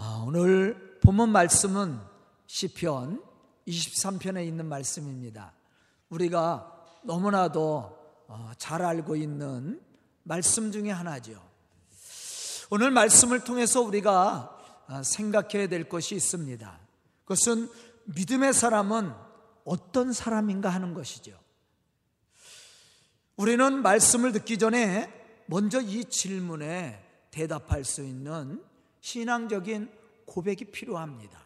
아, 오늘 본문 말씀은 시편 23편에 있는 말씀입니다. 우리가 너무나도 어, 잘 알고 있는 말씀 중에 하나죠. 오늘 말씀을 통해서 우리가 아, 생각해야 될 것이 있습니다. 그것은 믿음의 사람은 어떤 사람인가 하는 것이죠. 우리는 말씀을 듣기 전에 먼저 이 질문에 대답할 수 있는 신앙적인 고백이 필요합니다.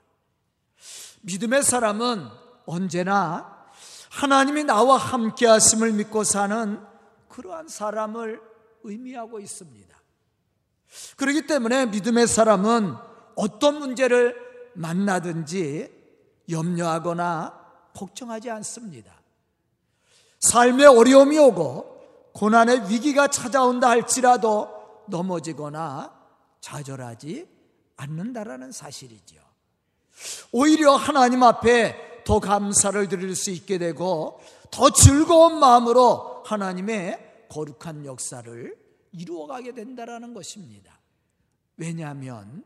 믿음의 사람은 언제나 하나님이 나와 함께 하심을 믿고 사는 그러한 사람을 의미하고 있습니다. 그렇기 때문에 믿음의 사람은 어떤 문제를 만나든지 염려하거나 걱정하지 않습니다. 삶에 어려움이 오고 고난의 위기가 찾아온다 할지라도 넘어지거나 좌절하지 않는다라는 사실이죠. 오히려 하나님 앞에 더 감사를 드릴 수 있게 되고 더 즐거운 마음으로 하나님의 거룩한 역사를 이루어가게 된다라는 것입니다. 왜냐하면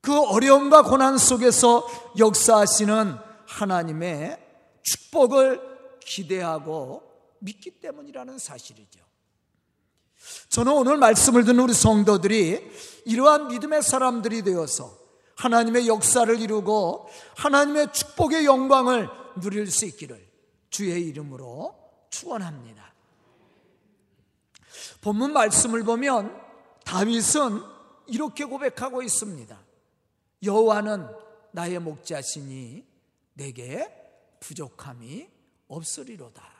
그 어려움과 고난 속에서 역사하시는 하나님의 축복을 기대하고 믿기 때문이라는 사실이죠. 저는 오늘 말씀을 듣는 우리 성도들이 이러한 믿음의 사람들이 되어서 하나님의 역사를 이루고 하나님의 축복의 영광을 누릴 수 있기를 주의 이름으로 축원합니다. 본문 말씀을 보면 다윗은 이렇게 고백하고 있습니다. 여호와는 나의 목자시니 내게 부족함이 없으리로다.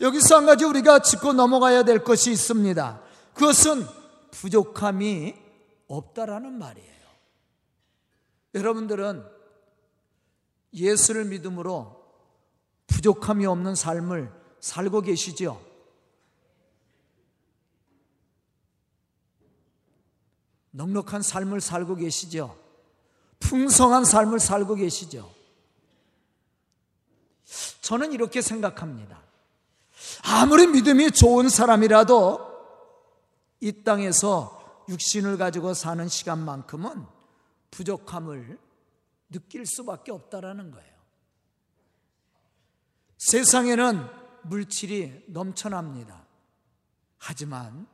여기서 한 가지 우리가 짚고 넘어가야 될 것이 있습니다. 그것은 부족함이 없다라는 말이에요. 여러분들은 예수를 믿음으로 부족함이 없는 삶을 살고 계시죠? 넉넉한 삶을 살고 계시죠? 풍성한 삶을 살고 계시죠? 저는 이렇게 생각합니다. 아무리 믿음이 좋은 사람이라도 이 땅에서 육신을 가지고 사는 시간만큼은 부족함을 느낄 수밖에 없다라는 거예요. 세상에는 물질이 넘쳐납니다. 하지만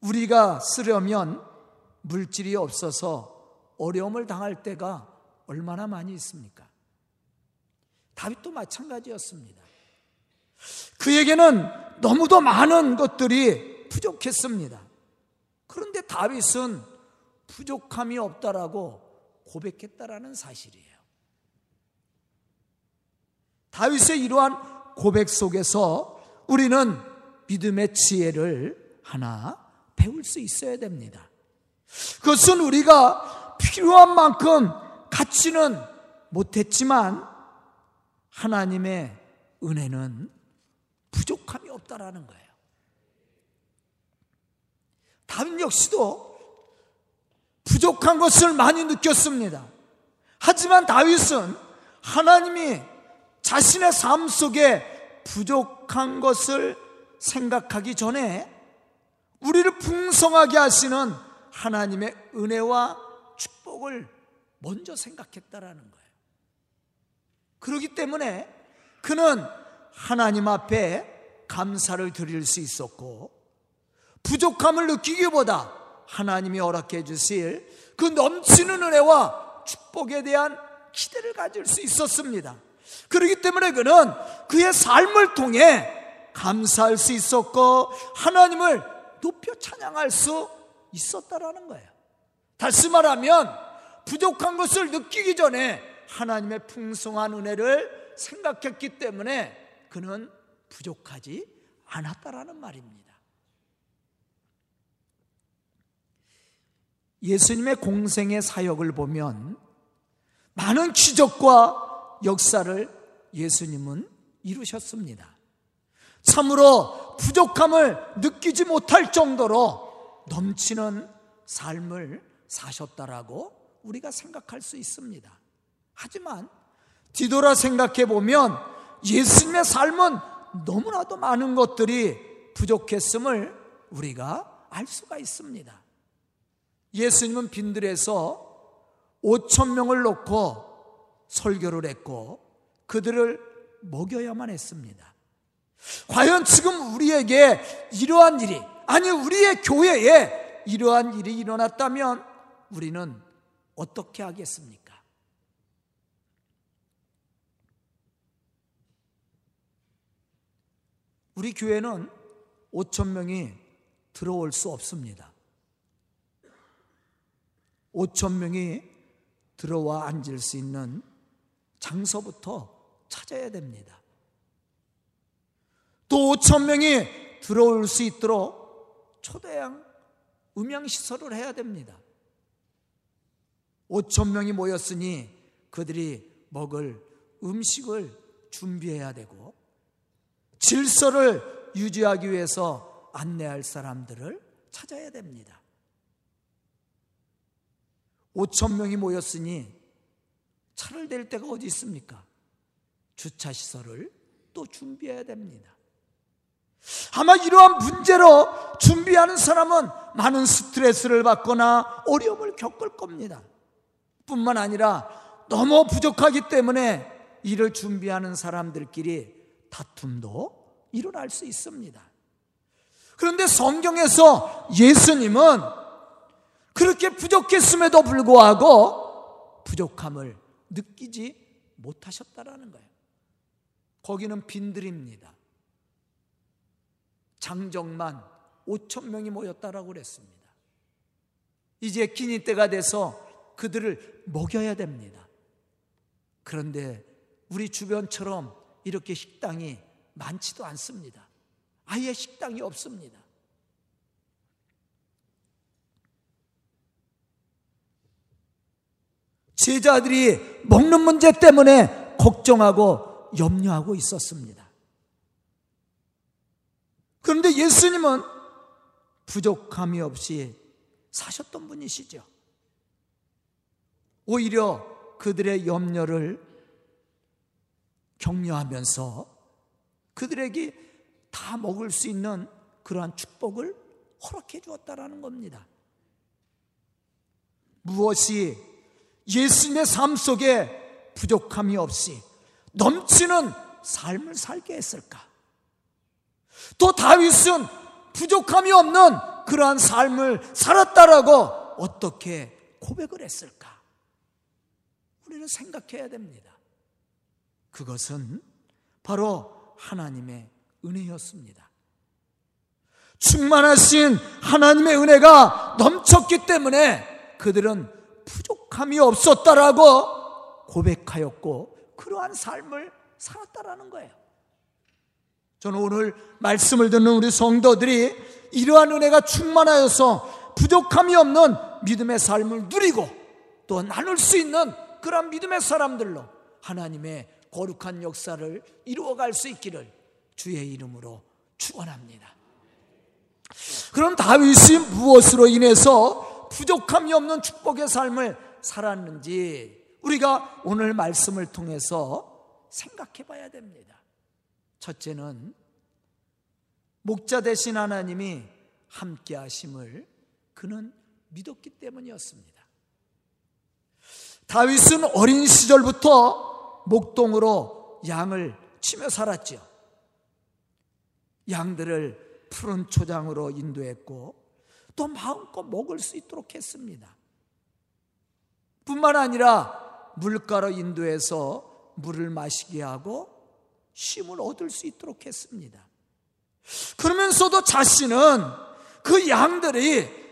우리가 쓰려면 물질이 없어서 어려움을 당할 때가 얼마나 많이 있습니까? 다윗도 마찬가지였습니다. 그에게는 너무도 많은 것들이 부족했습니다. 그런데 다윗은 부족함이 없다라고 고백했다라는 사실이에요. 다윗의 이러한 고백 속에서 우리는 믿음의 지혜를 하나 배울 수 있어야 됩니다. 그것은 우리가 필요한 만큼 갖지는 못했지만 하나님의 은혜는 부족함이 없다라는 거예요. 다윗 역시도 부족한 것을 많이 느꼈습니다. 하지만 다윗은 하나님이 자신의 삶 속에 부족한 것을 생각하기 전에 우리를 풍성하게 하시는 하나님의 은혜와 축복을 먼저 생각했다라는 거예요. 그렇기 때문에 그는 하나님 앞에 감사를 드릴 수 있었고 부족함을 느끼기보다 하나님이 허락해 주실 그 넘치는 은혜와 축복에 대한 기대를 가질 수 있었습니다. 그렇기 때문에 그는 그의 삶을 통해 감사할 수 있었고 하나님을 높여 찬양할 수 있었다라는 거예요. 다시 말하면 부족한 것을 느끼기 전에 하나님의 풍성한 은혜를 생각했기 때문에 그는 부족하지 않았다라는 말입니다. 예수님의 공생의 사역을 보면 많은 기적과 역사를 예수님은 이루셨습니다. 참으로 부족함을 느끼지 못할 정도로 넘치는 삶을 사셨다라고 우리가 생각할 수 있습니다. 하지만 뒤돌아 생각해 보면 예수님의 삶은 너무나도 많은 것들이 부족했음을 우리가 알 수가 있습니다. 예수님은 빈들에서 5천 명을 놓고 설교를 했고 그들을 먹여야만 했습니다. 과연 지금 우리에게 이러한 일이 아니 우리의 교회에 이러한 일이 일어났다면 우리는 어떻게 하겠습니까? 우리 교회는 5천 명이 들어올 수 없습니다. 5천 명이 들어와 앉을 수 있는 장소부터 찾아야 됩니다. 또 5천 명이 들어올 수 있도록 초대형 음향시설을 해야 됩니다. 5천 명이 모였으니 그들이 먹을 음식을 준비해야 되고 질서를 유지하기 위해서 안내할 사람들을 찾아야 됩니다. 5천 명이 모였으니 차를 댈 데가 어디 있습니까? 주차 시설을 또 준비해야 됩니다. 아마 이러한 문제로 준비하는 사람은 많은 스트레스를 받거나 어려움을 겪을 겁니다. 뿐만 아니라 너무 부족하기 때문에 이를 준비하는 사람들끼리 다툼도 일어날 수 있습니다. 그런데 성경에서 예수님은 그렇게 부족했음에도 불구하고 부족함을 느끼지 못하셨다라는 거예요. 거기는 빈들입니다. 장정만 5천 명이 모였다라고 그랬습니다. 이제 기니 때가 돼서 그들을 먹여야 됩니다. 그런데 우리 주변처럼 이렇게 식당이 많지도 않습니다. 아예 식당이 없습니다. 제자들이 먹는 문제 때문에 걱정하고 염려하고 있었습니다. 그런데 예수님은 부족함이 없이 사셨던 분이시죠. 오히려 그들의 염려를 격려하면서 그들에게 다 먹을 수 있는 그러한 축복을 허락해 주었다라는 겁니다. 무엇이 예수님의 삶 속에 부족함이 없이 넘치는 삶을 살게 했을까? 또 다윗은 부족함이 없는 그러한 삶을 살았다라고 어떻게 고백을 했을까? 우리는 생각해야 됩니다. 그것은 바로 하나님의 은혜였습니다. 충만하신 하나님의 은혜가 넘쳤기 때문에 그들은 부족함이 없었다라고 고백하였고 그러한 삶을 살았다라는 거예요. 저는 오늘 말씀을 듣는 우리 성도들이 이러한 은혜가 충만하여서 부족함이 없는 믿음의 삶을 누리고 또 나눌 수 있는 그런 믿음의 사람들로 하나님의 거룩한 역사를 이루어갈 수 있기를 주의 이름으로 축원합니다. 그럼 다윗이 무엇으로 인해서 부족함이 없는 축복의 삶을 살았는지 우리가 오늘 말씀을 통해서 생각해 봐야 됩니다. 첫째는 목자 대신 하나님이 함께 하심을 그는 믿었기 때문이었습니다. 다윗은 어린 시절부터 목동으로 양을 치며 살았죠. 양들을 푸른 초장으로 인도했고 또 마음껏 먹을 수 있도록 했습니다. 뿐만 아니라 물가로 인도해서 물을 마시게 하고 쉼을 얻을 수 있도록 했습니다. 그러면서도 자신은 그 양들이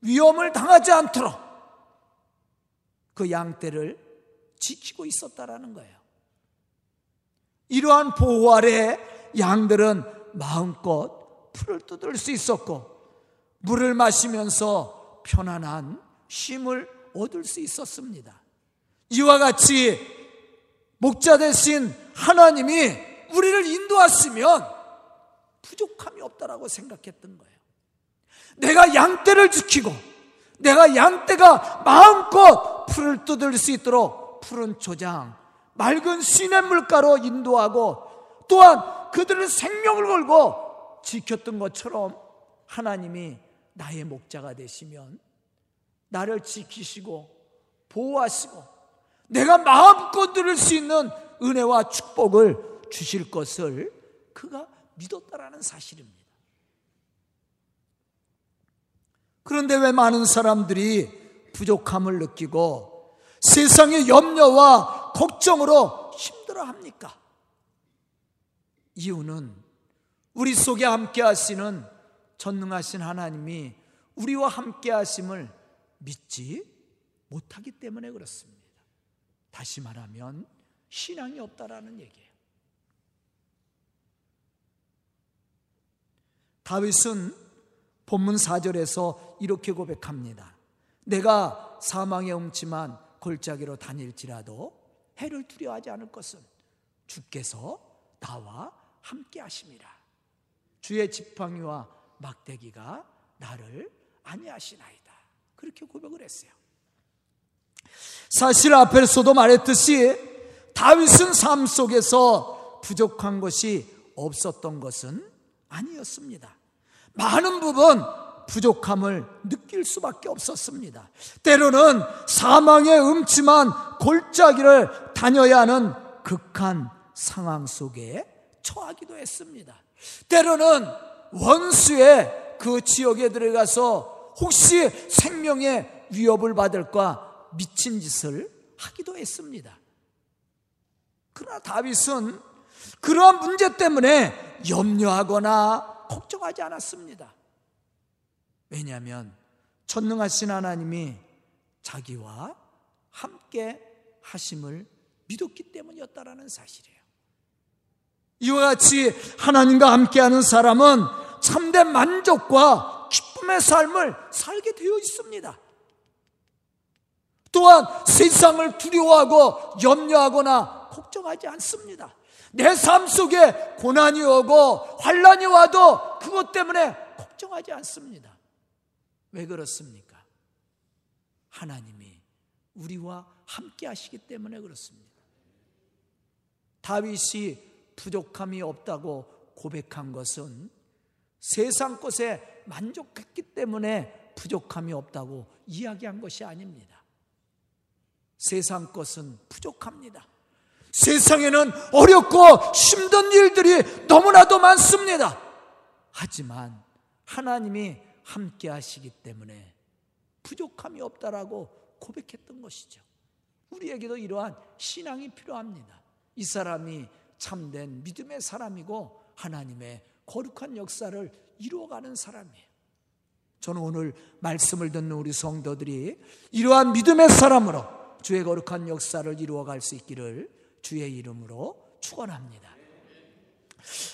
위험을 당하지 않도록 그 양떼를 지키고 있었다라는 거예요. 이러한 보호 아래 양들은 마음껏 풀을 뜯을 수 있었고 물을 마시면서 편안한 쉼을 얻을 수 있었습니다. 이와 같이 목자 대신 하나님이 우리를 인도하시면 부족함이 없다라고 생각했던 거예요. 내가 양떼를 지키고 내가 양떼가 마음껏 풀을 뜯을 수 있도록 푸른 초장, 맑은 시냇물가로 인도하고 또한 그들의 생명을 걸고 지켰던 것처럼 하나님이 나의 목자가 되시면 나를 지키시고 보호하시고 내가 마음껏 누릴 수 있는 은혜와 축복을 주실 것을 그가 믿었다라는 사실입니다. 그런데 왜 많은 사람들이 부족함을 느끼고 세상의 염려와 걱정으로 힘들어 합니까? 이유는 우리 속에 함께 하시는 전능하신 하나님이 우리와 함께 하심을 믿지 못하기 때문에 그렇습니다. 다시 말하면 신앙이 없다라는 얘기예요. 다윗은 본문 4절에서 이렇게 고백합니다. 내가 사망의 음침한 골짜기로 다닐지라도 해를 두려워하지 않을 것은 주께서 나와 함께 하심이라. 주의 지팡이와 막대기가 나를 안니하시나이다. 그렇게 고백을 했어요. 사실 앞에서도 말했듯이 다윗은 삶 속에서 부족한 것이 없었던 것은 아니었습니다. 많은 부분 부족함을 느낄 수밖에 없었습니다. 때로는 사망의 음침한 골짜기를 다녀야 하는 극한 상황 속에 처하기도 했습니다. 때로는 원수의 그 지역에 들어가서 혹시 생명의 위협을 받을까 미친 짓을 하기도 했습니다. 그러나 다윗은 그러한 문제 때문에 염려하거나 걱정하지 않았습니다. 왜냐하면 전능하신 하나님이 자기와 함께 하심을 믿었기 때문이었다라는 사실이에요. 이와 같이 하나님과 함께하는 사람은 참된 만족과 기쁨의 삶을 살게 되어 있습니다. 또한 세상을 두려워하고 염려하거나 걱정하지 않습니다. 내 삶 속에 고난이 오고 환란이 와도 그것 때문에 걱정하지 않습니다. 왜 그렇습니까? 하나님이 우리와 함께 하시기 때문에 그렇습니다. 다윗이 부족함이 없다고 고백한 것은 세상 것에 만족했기 때문에 부족함이 없다고 이야기한 것이 아닙니다. 세상 것은 부족합니다. 세상에는 어렵고 힘든 일들이 너무나도 많습니다. 하지만 하나님이 함께 하시기 때문에 부족함이 없다라고 고백했던 것이죠. 우리에게도 이러한 신앙이 필요합니다. 이 사람이 참된 믿음의 사람이고 하나님의 거룩한 역사를 이루어가는 사람이에요. 저는 오늘 말씀을 듣는 우리 성도들이 이러한 믿음의 사람으로 주의 거룩한 역사를 이루어갈 수 있기를 주의 이름으로 축원합니다.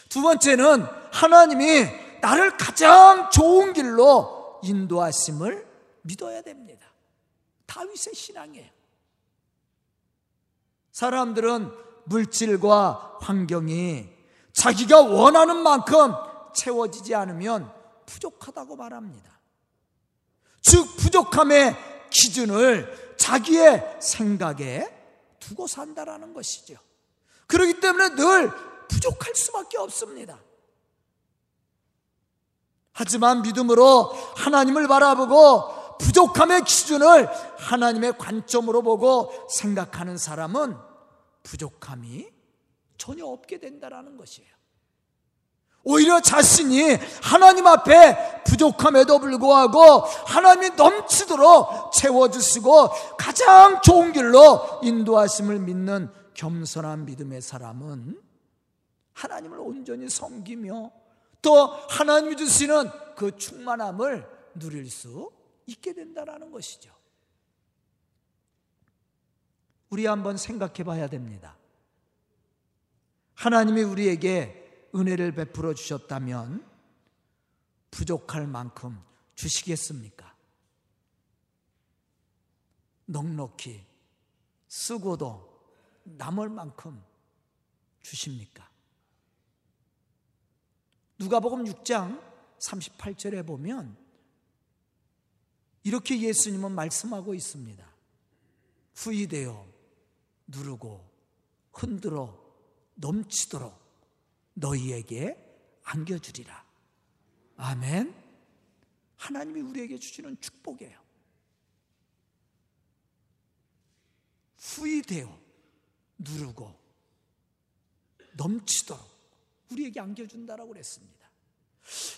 두 번째는 하나님이 나를 가장 좋은 길로 인도하심을 믿어야 됩니다. 다윗의 신앙이에요. 사람들은 물질과 환경이 자기가 원하는 만큼 채워지지 않으면 부족하다고 말합니다. 즉, 부족함의 기준을 자기의 생각에 두고 산다라는 것이죠. 그렇기 때문에 늘 부족할 수밖에 없습니다. 하지만 믿음으로 하나님을 바라보고 부족함의 기준을 하나님의 관점으로 보고 생각하는 사람은 부족함이 전혀 없게 된다라는 것이에요. 오히려 자신이 하나님 앞에 부족함에도 불구하고 하나님이 넘치도록 채워주시고 가장 좋은 길로 인도하심을 믿는 겸손한 믿음의 사람은 하나님을 온전히 섬기며 또 하나님이 주시는 그 충만함을 누릴 수 있게 된다라는 것이죠. 우리 한번 생각해 봐야 됩니다. 하나님이 우리에게 은혜를 베풀어 주셨다면 부족할 만큼 주시겠습니까? 넉넉히 쓰고도 남을 만큼 주십니까? 누가복음 6장 38절에 보면 이렇게 예수님은 말씀하고 있습니다. 후이되어 누르고 흔들어 넘치도록 너희에게 안겨주리라. 아멘. 하나님이 우리에게 주시는 축복이에요. 후이되어 누르고 넘치도록 우리에게 안겨준다라고 그랬습니다.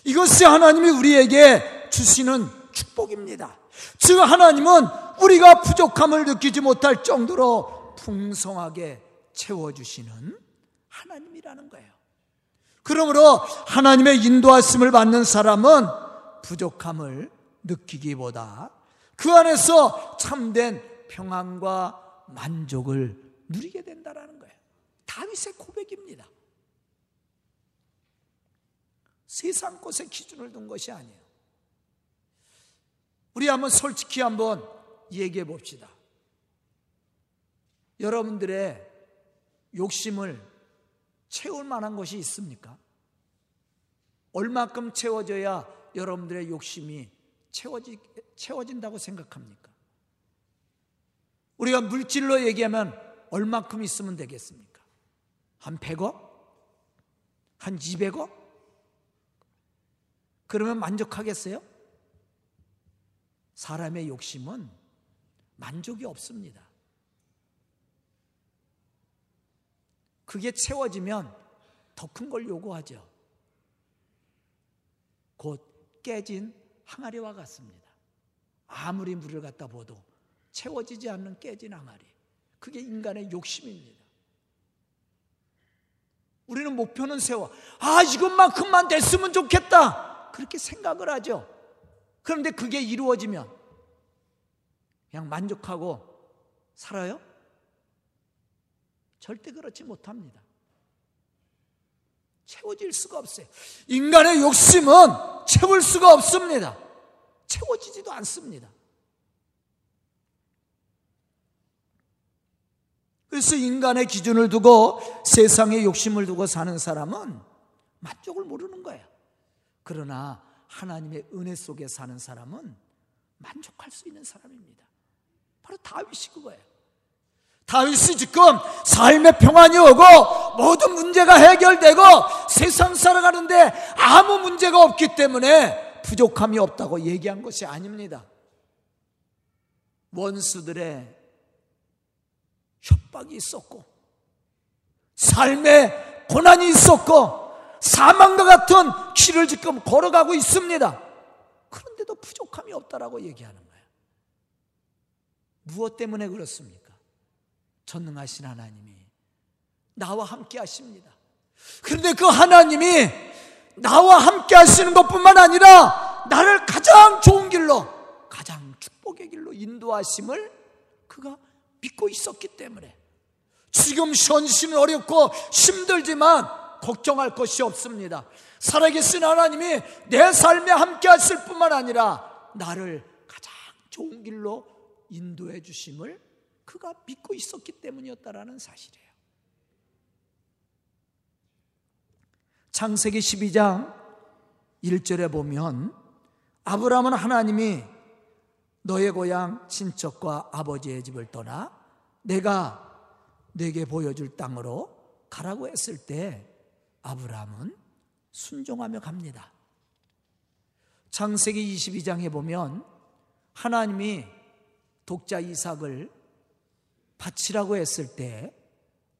이것이 하나님이 우리에게 주시는 축복입니다. 즉 하나님은 우리가 부족함을 느끼지 못할 정도로 풍성하게 채워주시는 하나님이라는 거예요. 그러므로 하나님의 인도하심을 받는 사람은 부족함을 느끼기보다 그 안에서 참된 평안과 만족을 누리게 된다라는 거예요. 다윗의 고백입니다. 세상 것에 기준을 둔 것이 아니에요. 우리 한번 솔직히 한번 얘기해 봅시다. 여러분들의 욕심을 채울 만한 것이 있습니까? 얼마큼 채워져야 여러분들의 욕심이 채워지, 채워진다고 생각합니까? 우리가 물질로 얘기하면 얼마큼 있으면 되겠습니까? 한 100억? 한 200억? 그러면 만족하겠어요? 사람의 욕심은 만족이 없습니다. 그게 채워지면 더 큰 걸 요구하죠. 곧 깨진 항아리와 같습니다. 아무리 물을 갖다 보도 채워지지 않는 깨진 항아리. 그게 인간의 욕심입니다. 우리는 목표는 세워. 아, 이것만큼만 됐으면 좋겠다. 그렇게 생각을 하죠. 그런데 그게 이루어지면 그냥 만족하고 살아요? 절대 그렇지 못합니다. 채워질 수가 없어요. 인간의 욕심은 채울 수가 없습니다. 채워지지도 않습니다. 그래서 인간의 기준을 두고 세상의 욕심을 두고 사는 사람은 만족을 모르는 거예요. 그러나 하나님의 은혜 속에 사는 사람은 만족할 수 있는 사람입니다. 바로 다윗이 그거예요. 다윗이 지금 삶의 평안이 오고 모든 문제가 해결되고 세상 살아가는데 아무 문제가 없기 때문에 부족함이 없다고 얘기한 것이 아닙니다. 원수들의 협박이 있었고 삶의 고난이 있었고 사망과 같은 길을 지금 걸어가고 있습니다. 그런데도 부족함이 없다라고 얘기하는 거예요. 무엇 때문에 그렇습니까? 전능하신 하나님이 나와 함께 하십니다. 그런데 그 하나님이 나와 함께 하시는 것뿐만 아니라 나를 가장 좋은 길로, 가장 축복의 길로 인도하심을 그가 믿고 있었기 때문에 지금 현실은 어렵고 힘들지만 걱정할 것이 없습니다. 살아계신 하나님이 내 삶에 함께 하실 뿐만 아니라 나를 가장 좋은 길로 인도해 주심을 그가 믿고 있었기 때문이었다라는 사실이에요. 창세기 12장 1절에 보면 아브라함은 하나님이 너의 고향 친척과 아버지의 집을 떠나 내가 내게 보여줄 땅으로 가라고 했을 때 아브라함은 순종하며 갑니다. 창세기 22장에 보면 하나님이 독자 이삭을 바치라고 했을 때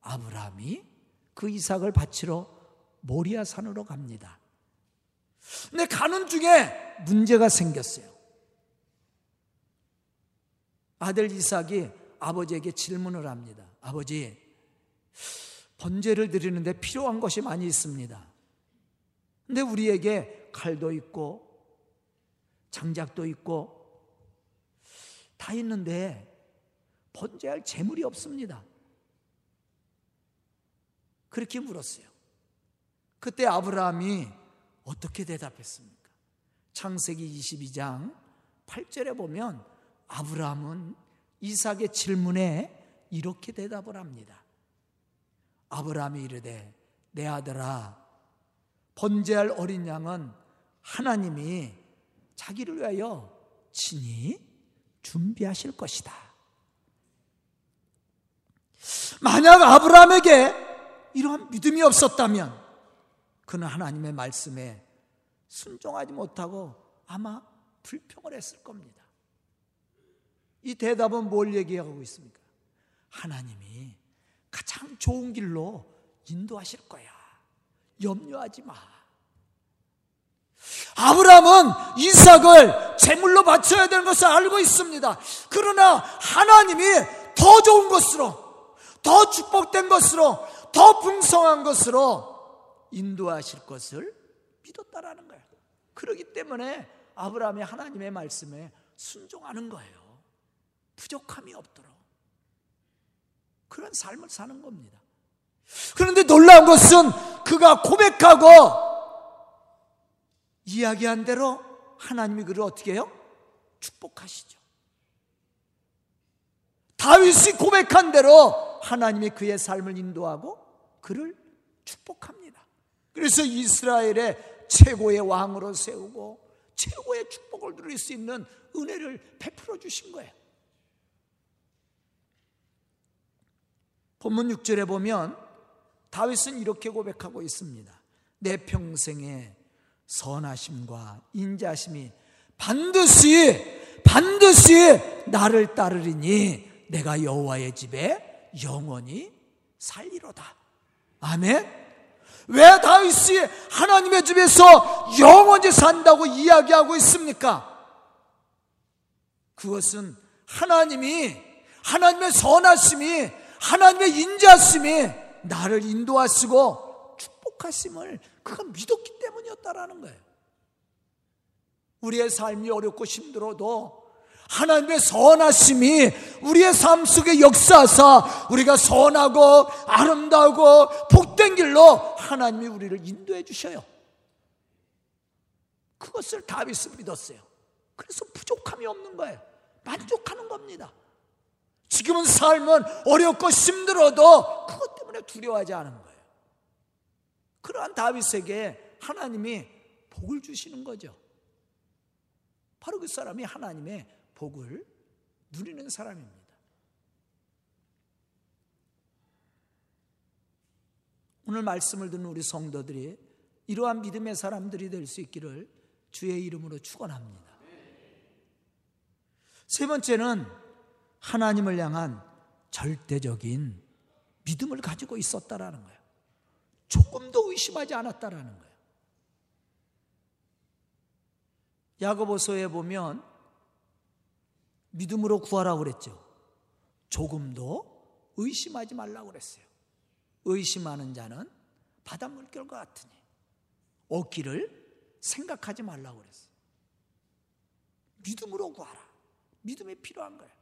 아브라함이 그 이삭을 바치러 모리아 산으로 갑니다. 근데 가는 중에 문제가 생겼어요. 아들 이삭이 아버지에게 질문을 합니다. 아버지, 번제를 드리는데 필요한 것이 많이 있습니다. 근데 우리에게 칼도 있고, 장작도 있고, 다 있는데, 번제할 재물이 없습니다. 그렇게 물었어요. 그때 아브라함이 어떻게 대답했습니까? 창세기 22장 8절에 보면 아브라함은 이삭의 질문에 이렇게 대답을 합니다. 아브라함이 이르되 내 아들아 번제할 어린 양은 하나님이 자기를 위하여 친히 준비하실 것이다. 만약 아브라함에게 이러한 믿음이 없었다면 그는 하나님의 말씀에 순종하지 못하고 아마 불평을 했을 겁니다. 이 대답은 뭘 얘기하고 있습니까? 하나님이 가장 좋은 길로 인도하실 거야. 염려하지 마. 아브라함은 이삭을 제물로 바쳐야 되는 것을 알고 있습니다. 그러나 하나님이 더 좋은 것으로, 더 축복된 것으로, 더 풍성한 것으로 인도하실 것을 믿었다라는 거예요. 그렇기 때문에 아브라함이 하나님의 말씀에 순종하는 거예요. 부족함이 없도록. 그런 삶을 사는 겁니다. 그런데 놀라운 것은 그가 고백하고 이야기한 대로 하나님이 그를 어떻게 해요? 축복하시죠. 다윗이 고백한 대로 하나님이 그의 삶을 인도하고 그를 축복합니다. 그래서 이스라엘의 최고의 왕으로 세우고 최고의 축복을 누릴 수 있는 은혜를 베풀어 주신 거예요. 본문 6절에 보면 다윗은 이렇게 고백하고 있습니다. 내 평생에 선하심과 인자심이 반드시 반드시 나를 따르리니 내가 여호와의 집에 영원히 살리로다. 아멘. 왜 다윗이 하나님의 집에서 영원히 산다고 이야기하고 있습니까? 그것은 하나님이 하나님의 선하심이 하나님의 인자심이 나를 인도하시고 축복하심을 그가 믿었기 때문이었다라는 거예요. 우리의 삶이 어렵고 힘들어도 하나님의 선하심이 우리의 삶 속에 역사하사 우리가 선하고 아름다우고 복된 길로 하나님이 우리를 인도해 주셔요. 그것을 다윗은 믿었어요. 그래서 부족함이 없는 거예요. 만족하는 겁니다. 지금은 삶은 어렵고 힘들어도 그것 때문에 두려워하지 않은 거예요. 그러한 다윗에게 하나님이 복을 주시는 거죠. 바로 그 사람이 하나님의 복을 누리는 사람입니다. 오늘 말씀을 듣는 우리 성도들이 이러한 믿음의 사람들이 될 수 있기를 주의 이름으로 축원합니다. 세 번째는 하나님을 향한 절대적인 믿음을 가지고 있었다라는 거예요. 조금도 의심하지 않았다라는 거예요. 야고보서에 보면 믿음으로 구하라고 그랬죠. 조금도 의심하지 말라고 그랬어요. 의심하는 자는 바닷물 결과 같으니 얻기를 생각하지 말라고 그랬어요. 믿음으로 구하라. 믿음이 필요한 거예요.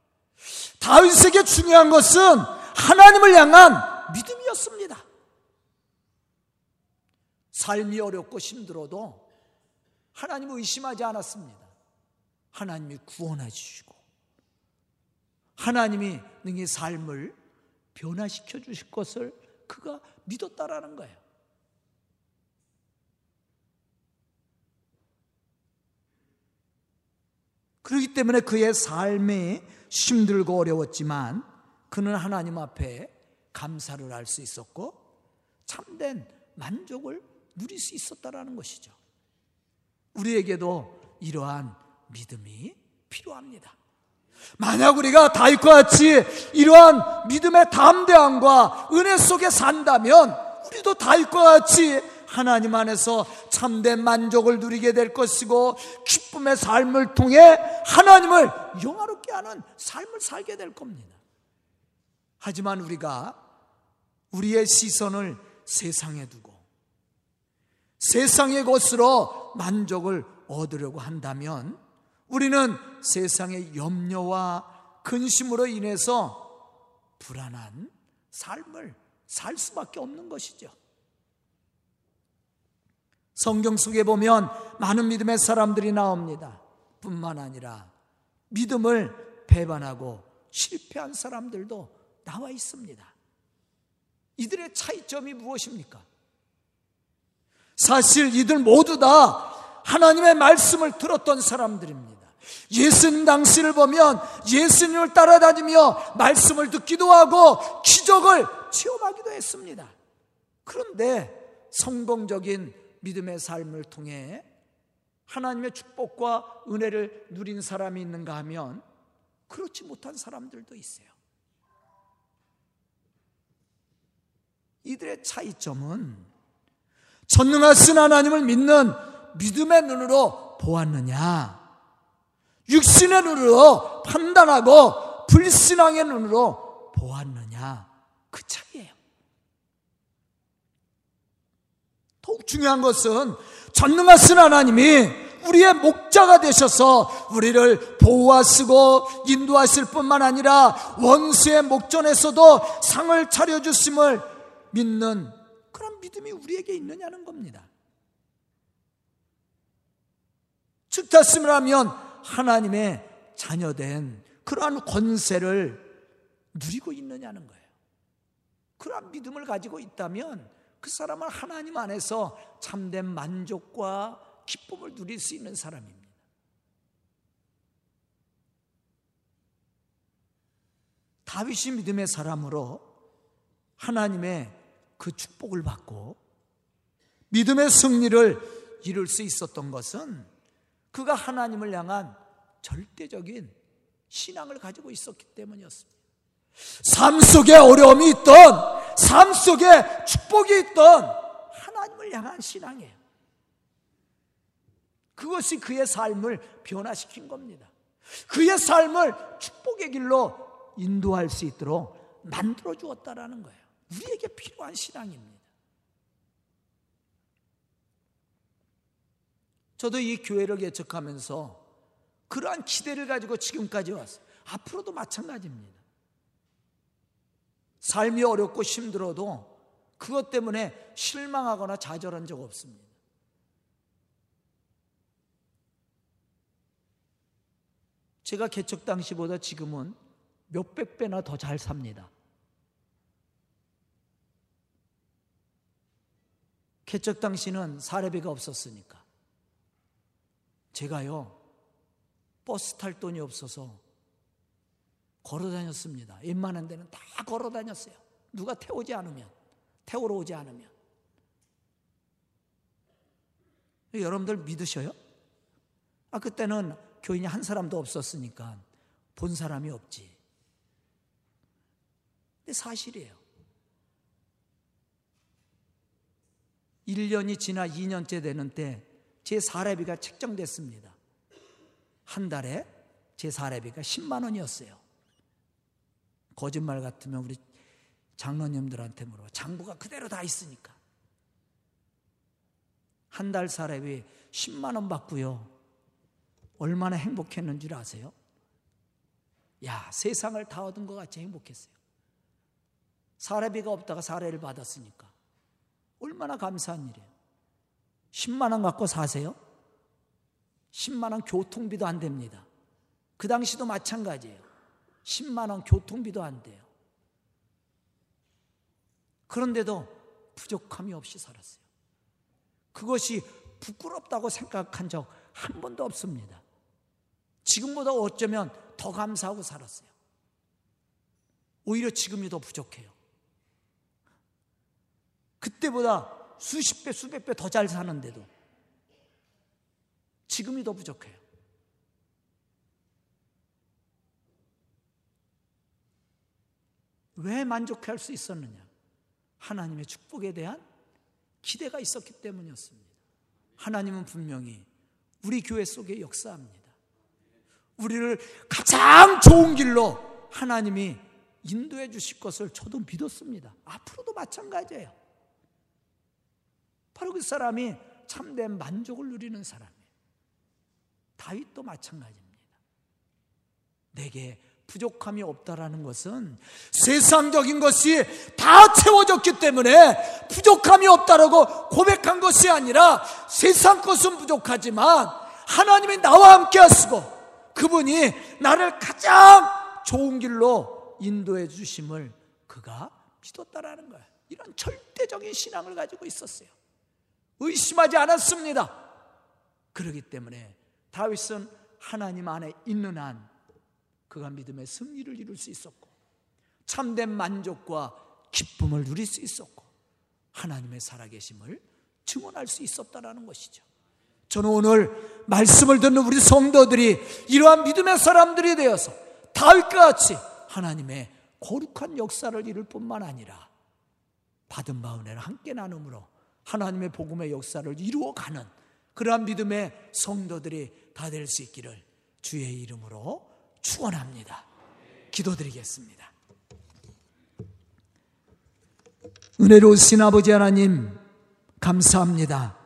다윗에게 중요한 것은 하나님을 향한 믿음이었습니다. 삶이 어렵고 힘들어도 하나님을 의심하지 않았습니다. 하나님이 구원해 주시고 하나님이 능히 삶을 변화시켜 주실 것을 그가 믿었다라는 거예요. 그렇기 때문에 그의 삶이 힘들고 어려웠지만 그는 하나님 앞에 감사를 할 수 있었고 참된 만족을 누릴 수 있었다라는 것이죠. 우리에게도 이러한 믿음이 필요합니다. 만약 우리가 다윗과 같이 이러한 믿음의 담대함과 은혜 속에 산다면 우리도 다윗과 같이 하나님 안에서 참된 만족을 누리게 될 것이고 기쁨의 삶을 통해 하나님을 영화롭게 하는 삶을 살게 될 겁니다. 하지만 우리가 우리의 시선을 세상에 두고 세상의 것으로 만족을 얻으려고 한다면 우리는 세상의 염려와 근심으로 인해서 불안한 삶을 살 수밖에 없는 것이죠. 성경 속에 보면 많은 믿음의 사람들이 나옵니다. 뿐만 아니라 믿음을 배반하고 실패한 사람들도 나와 있습니다. 이들의 차이점이 무엇입니까? 사실 이들 모두 다 하나님의 말씀을 들었던 사람들입니다. 예수님 당시를 보면 예수님을 따라다니며 말씀을 듣기도 하고 기적을 체험하기도 했습니다. 그런데 성공적인 믿음의 삶을 통해 하나님의 축복과 은혜를 누린 사람이 있는가 하면 그렇지 못한 사람들도 있어요. 이들의 차이점은 전능하신 하나님을 믿는 믿음의 눈으로 보았느냐, 육신의 눈으로 판단하고 불신앙의 눈으로 보았느냐, 그 차이예요. 더욱 중요한 것은 전능하신 하나님이 우리의 목자가 되셔서 우리를 보호하시고 인도하실 뿐만 아니라 원수의 목전에서도 상을 차려주심을 믿는 그런 믿음이 우리에게 있느냐는 겁니다. 즉, 다시 말하면 하나님의 자녀된 그러한 권세를 누리고 있느냐는 거예요. 그러한 믿음을 가지고 있다면 그 사람은 하나님 안에서 참된 만족과 기쁨을 누릴 수 있는 사람입니다. 다윗이 믿음의 사람으로 하나님의 그 축복을 받고 믿음의 승리를 이룰 수 있었던 것은 그가 하나님을 향한 절대적인 신앙을 가지고 있었기 때문이었습니다. 삶 속에 어려움이 있던, 삶 속에 축복이 있던 하나님을 향한 신앙이에요. 그것이 그의 삶을 변화시킨 겁니다. 그의 삶을 축복의 길로 인도할 수 있도록 만들어 주었다라는 거예요. 우리에게 필요한 신앙입니다. 저도 이 교회를 개척하면서 그러한 기대를 가지고 지금까지 왔어요. 앞으로도 마찬가지입니다. 삶이 어렵고 힘들어도 그것 때문에 실망하거나 좌절한 적 없습니다. 제가 개척 당시보다 지금은 몇백 배나 더 잘 삽니다. 개척 당시는 사례비가 없었으니까. 제가요, 버스 탈 돈이 없어서 걸어 다녔습니다. 웬만한 데는 다 걸어 다녔어요. 누가 태우지 않으면, 태우러 오지 않으면. 여러분들 믿으셔요? 아, 그때는 교인이 한 사람도 없었으니까 본 사람이 없지. 근데 사실이에요. 1년이 지나 2년째 되는 때 제 사례비가 책정됐습니다. 한 달에 제 사례비가 10만 원이었어요. 거짓말 같으면 우리 장로님들한테 물어봐. 장부가 그대로 다 있으니까. 한 달 사례비 10만 원 받고요. 얼마나 행복했는 줄 아세요? 야, 세상을 다 얻은 것 같이 행복했어요. 사례비가 없다가 사례를 받았으니까. 얼마나 감사한 일이에요. 10만 원 갖고 사세요? 10만 원 교통비도 안 됩니다. 그 당시도 마찬가지예요. 10만 원 교통비도 안 돼요. 그런데도 부족함이 없이 살았어요. 그것이 부끄럽다고 생각한 적 한 번도 없습니다. 지금보다 어쩌면 더 감사하고 살았어요. 오히려 지금이 더 부족해요. 그때보다 수십 배, 수백 배 더 잘 사는데도 지금이 더 부족해요. 왜 만족할 수 있었느냐? 하나님의 축복에 대한 기대가 있었기 때문이었습니다. 하나님은 분명히 우리 교회 속에 역사합니다. 우리를 가장 좋은 길로 하나님이 인도해 주실 것을 저도 믿었습니다. 앞으로도 마찬가지예요. 바로 그 사람이 참된 만족을 누리는 사람이에요. 다윗도 마찬가지입니다. 내게 부족함이 없다라는 것은 세상적인 것이 다 채워졌기 때문에 부족함이 없다라고 고백한 것이 아니라 세상 것은 부족하지만 하나님이 나와 함께 하시고 그분이 나를 가장 좋은 길로 인도해 주심을 그가 믿었다라는 거예요. 이런 절대적인 신앙을 가지고 있었어요. 의심하지 않았습니다. 그러기 때문에 다윗은 하나님 안에 있는 한 그가 믿음의 승리를 이룰 수 있었고 참된 만족과 기쁨을 누릴 수 있었고 하나님의 살아계심을 증언할 수 있었다라는 것이죠. 저는 오늘 말씀을 듣는 우리 성도들이 이러한 믿음의 사람들이 되어서 다윗과 같이 하나님의 거룩한 역사를 이룰 뿐만 아니라 받은 바 은혜를 함께 나눔으로 하나님의 복음의 역사를 이루어가는 그러한 믿음의 성도들이 다 될 수 있기를 주의 이름으로 축원합니다. 기도드리겠습니다. 은혜로우신 아버지 하나님 감사합니다.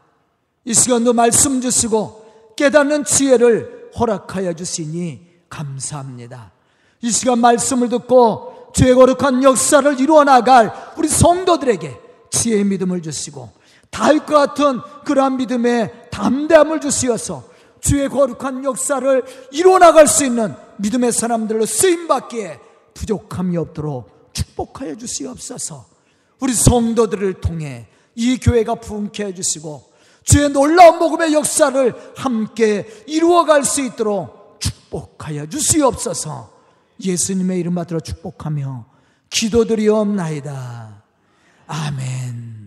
이 시간도 말씀 주시고 깨닫는 지혜를 허락하여 주시니 감사합니다. 이 시간 말씀을 듣고 죄 거룩한 역사를 이루어 나갈 우리 성도들에게 지혜의 믿음을 주시고 다윗과 같은 그러한 믿음의 담대함을 주시어서 주의 거룩한 역사를 이루어 나갈 수 있는 믿음의 사람들로 쓰임 받기에 부족함이 없도록 축복하여 주시옵소서. 우리 성도들을 통해 이 교회가 부흥케 해 주시고 주의 놀라운 복음의 역사를 함께 이루어갈 수 있도록 축복하여 주시옵소서. 예수님의 이름 받들어 축복하며 기도드리옵나이다. 아멘.